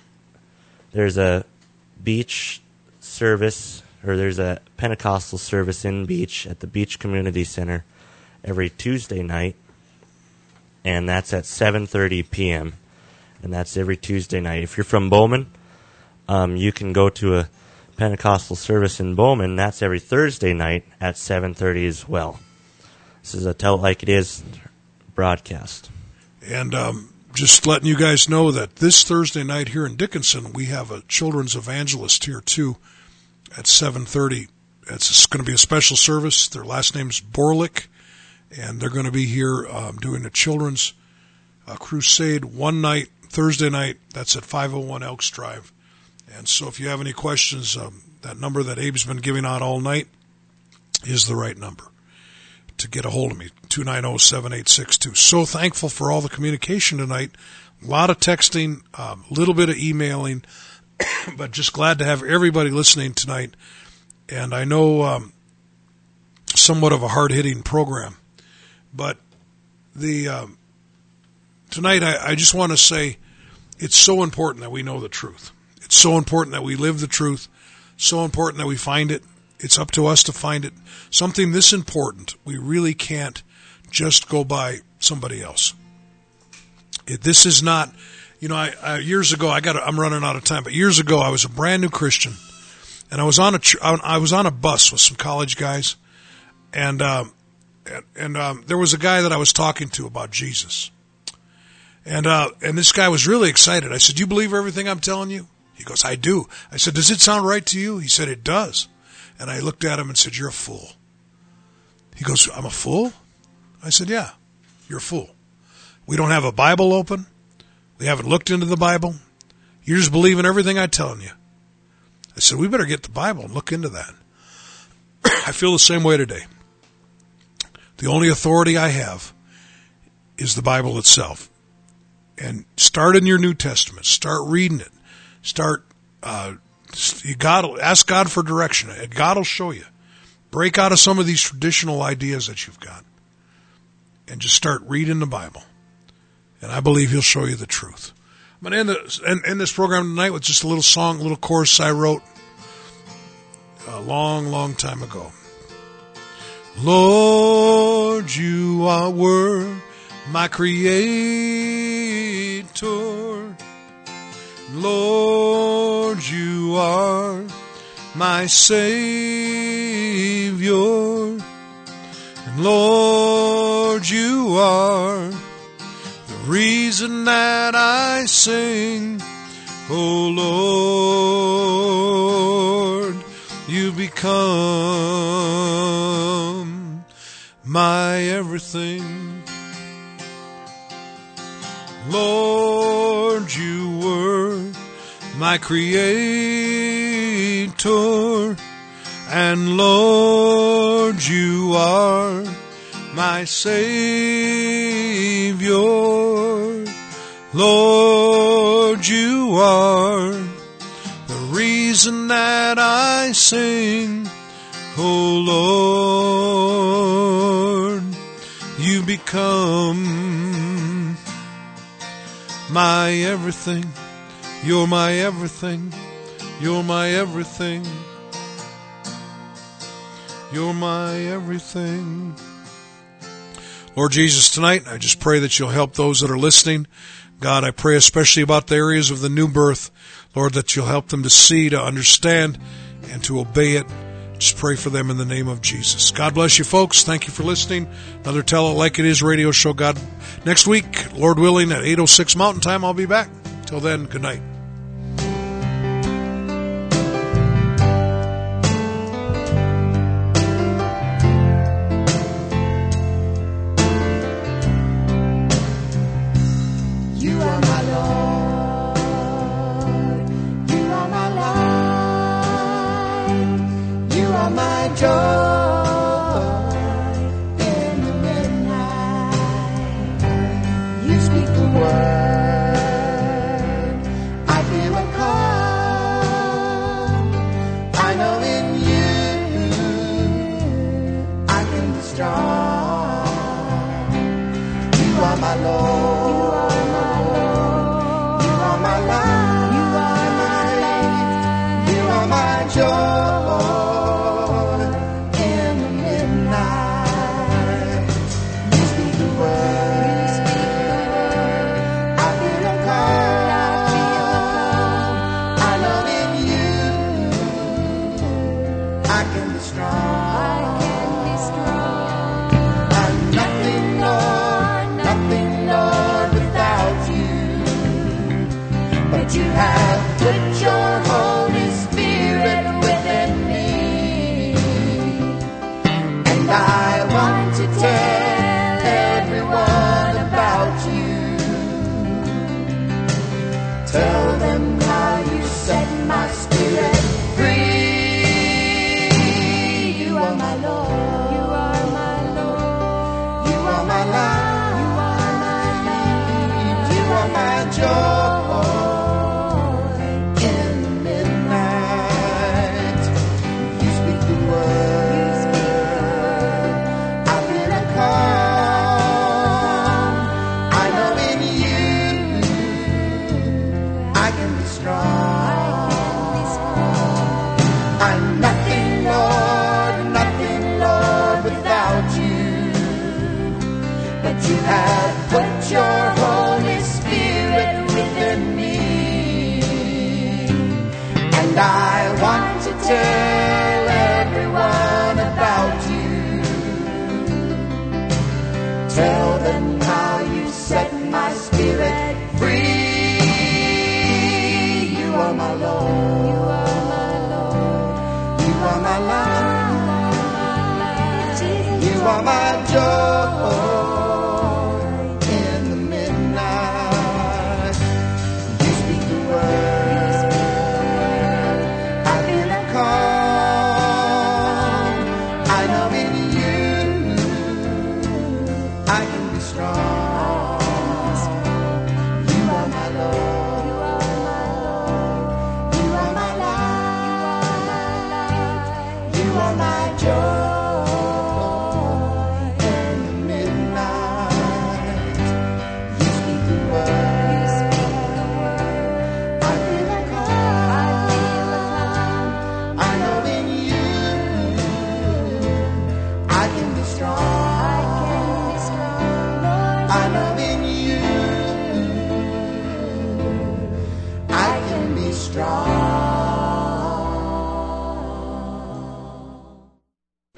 there's a beach service, or there's a Pentecostal service in Beach at the Beach Community Center every Tuesday night, and that's at 7:30 p.m. and that's every Tuesday night. If you're from Bowman, um, you can go to a Pentecostal service in Bowman. That's every Thursday night at 7:30 as well. This is a Tell It Like It Is broadcast. And um, just letting you guys know that this Thursday night here in Dickinson, we have a children's evangelist here too at 7:30. It's going to be a special service. Their last name's Borlick, and they're going to be here um, doing a children's uh, crusade one night, Thursday night. That's at 501 Elks Drive. And so if you have any questions, um, that number that Abe's been giving out all night is the right number to get a hold of me 290-7862 so thankful for all the communication tonight a lot of texting a um, little bit of emailing <coughs> but just glad to have everybody listening tonight and i know um, somewhat of a hard-hitting program but the um, tonight I, I just want to say it's so important that we know the truth it's so important that we live the truth, so important that we find it. It's up to us to find it. Something this important, we really can't just go by somebody else. It, this is not, you know, I, I years ago I got I'm running out of time, but years ago I was a brand new Christian, and I was on a I was on a bus with some college guys, and um, and, and um, there was a guy that I was talking to about Jesus, and uh, and this guy was really excited. I said, "Do you believe everything I'm telling you?" He goes, I do. I said, Does it sound right to you? He said, It does. And I looked at him and said, You're a fool. He goes, I'm a fool? I said, Yeah, you're a fool. We don't have a Bible open. We haven't looked into the Bible. You're just believing everything I'm telling you. I said, We better get the Bible and look into that. <coughs> I feel the same way today. The only authority I have is the Bible itself. And start in your New Testament. Start reading it. Start, uh, got ask God for direction. God will show you. Break out of some of these traditional ideas that you've got and just start reading the Bible. And I believe He'll show you the truth. I'm going to end, the, end, end this program tonight with just a little song, a little chorus I wrote a long, long time ago. Lord, you are worth my creator. Lord, you are my Savior. And Lord, you are the reason that I sing. Oh Lord. You become my everything. Lord, you were my creator. And Lord, you are my Savior. Lord, you are the reason that I sing. Oh Lord, you become my everything. You're my everything. You're my everything. You're my everything. Lord Jesus, tonight I just pray that you'll help those that are listening. God, I pray especially about the areas of the new birth. Lord, that you'll help them to see, to understand, and to obey it. Just pray for them in the name of Jesus. God bless you, folks. Thank you for listening. Another Tell It Like It Is radio show. God, next week, Lord willing, at 8.06 Mountain Time, I'll be back. Till then, good night.